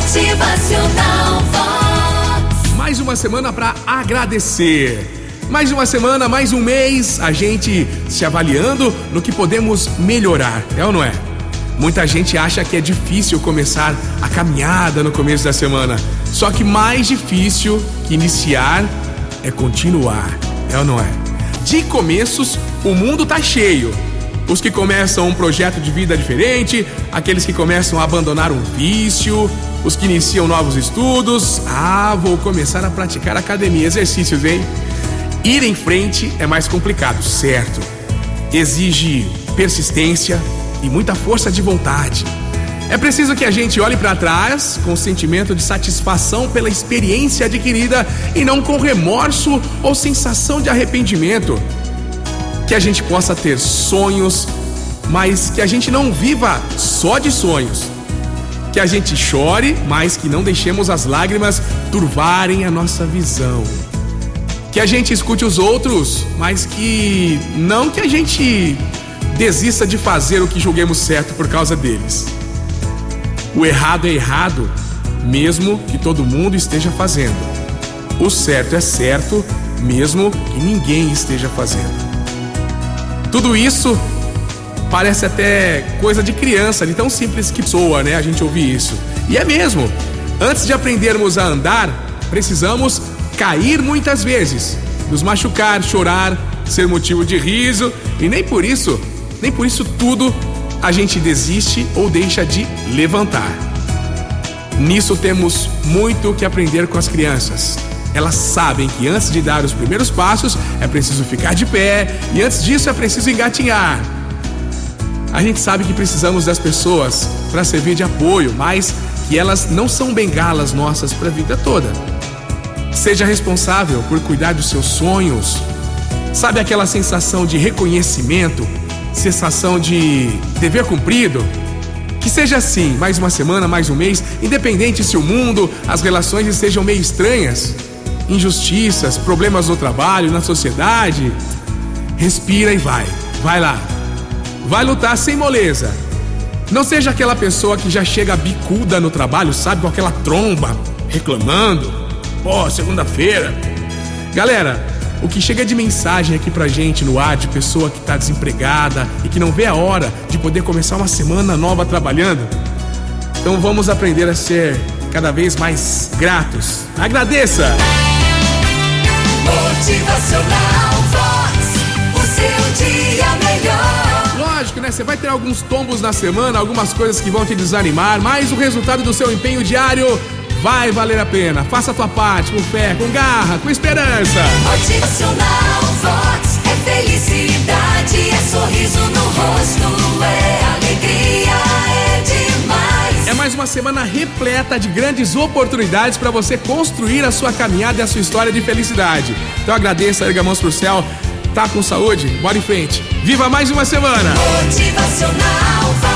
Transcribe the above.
Motivacional Vox. Mais uma semana para agradecer. Mais uma semana, mais um mês, a gente se avaliando no que podemos melhorar, é ou não é? Muita gente acha que é difícil começar a caminhada no começo da semana. Só que mais difícil que iniciar é continuar, é ou não é? De começos, o mundo tá cheio. Os que começam um projeto de vida diferente, aqueles que começam a abandonar um vício, os que iniciam novos estudos. Ah, vou começar a praticar academia, exercícios, hein? Ir em frente é mais complicado, certo? Exige persistência e muita força de vontade. É preciso que a gente olhe para trás com sentimento de satisfação pela experiência adquirida e não com remorso ou sensação de arrependimento. Que a gente possa ter sonhos, mas que a gente não viva só de sonhos. Que a gente chore, mas que não deixemos as lágrimas turvarem a nossa visão que a gente escute os outros, mas que não que a gente desista de fazer o que julguemos certo por causa deles. O errado é errado, mesmo que todo mundo esteja fazendo. O certo é certo, mesmo que ninguém esteja fazendo. Tudo isso parece até coisa de criança, de tão simples que soa, né? A gente ouvir isso. E é mesmo. Antes de aprendermos a andar, precisamos cair muitas vezes, nos machucar, chorar, ser motivo de riso e nem por isso, nem por isso tudo a gente desiste ou deixa de levantar. Nisso temos muito que aprender com as crianças. Elas sabem que antes de dar os primeiros passos é preciso ficar de pé e antes disso é preciso engatinhar. A gente sabe que precisamos das pessoas para servir de apoio, mas que elas não são bengalas nossas para a vida toda. Seja responsável por cuidar dos seus sonhos. Sabe aquela sensação de reconhecimento, sensação de dever cumprido? Que seja assim, mais uma semana, mais um mês, independente se o mundo, as relações estejam meio estranhas, injustiças, problemas no trabalho, na sociedade. Respira e vai, vai lá. Vai lutar sem moleza. Não seja aquela pessoa que já chega bicuda no trabalho, sabe, com aquela tromba, reclamando. Pô, segunda-feira. Galera, o que chega de mensagem aqui pra gente no ar de pessoa que tá desempregada e que não vê a hora de poder começar uma semana nova trabalhando. Então vamos aprender a ser cada vez mais gratos. Agradeça! Motivacional né? Você vai ter alguns tombos na semana, algumas coisas que vão te desanimar, mas o resultado do seu empenho diário vai valer a pena. Faça a tua parte com fé, com garra, com esperança. Motivacional Vox. É felicidade, é sorriso no rosto, é alegria, é demais. É mais uma semana repleta de grandes oportunidades para você construir a sua caminhada e a sua história de felicidade. Então agradeça, erga mãos pro céu. Tá com saúde? Bora em frente. Viva mais uma semana! Motivacional.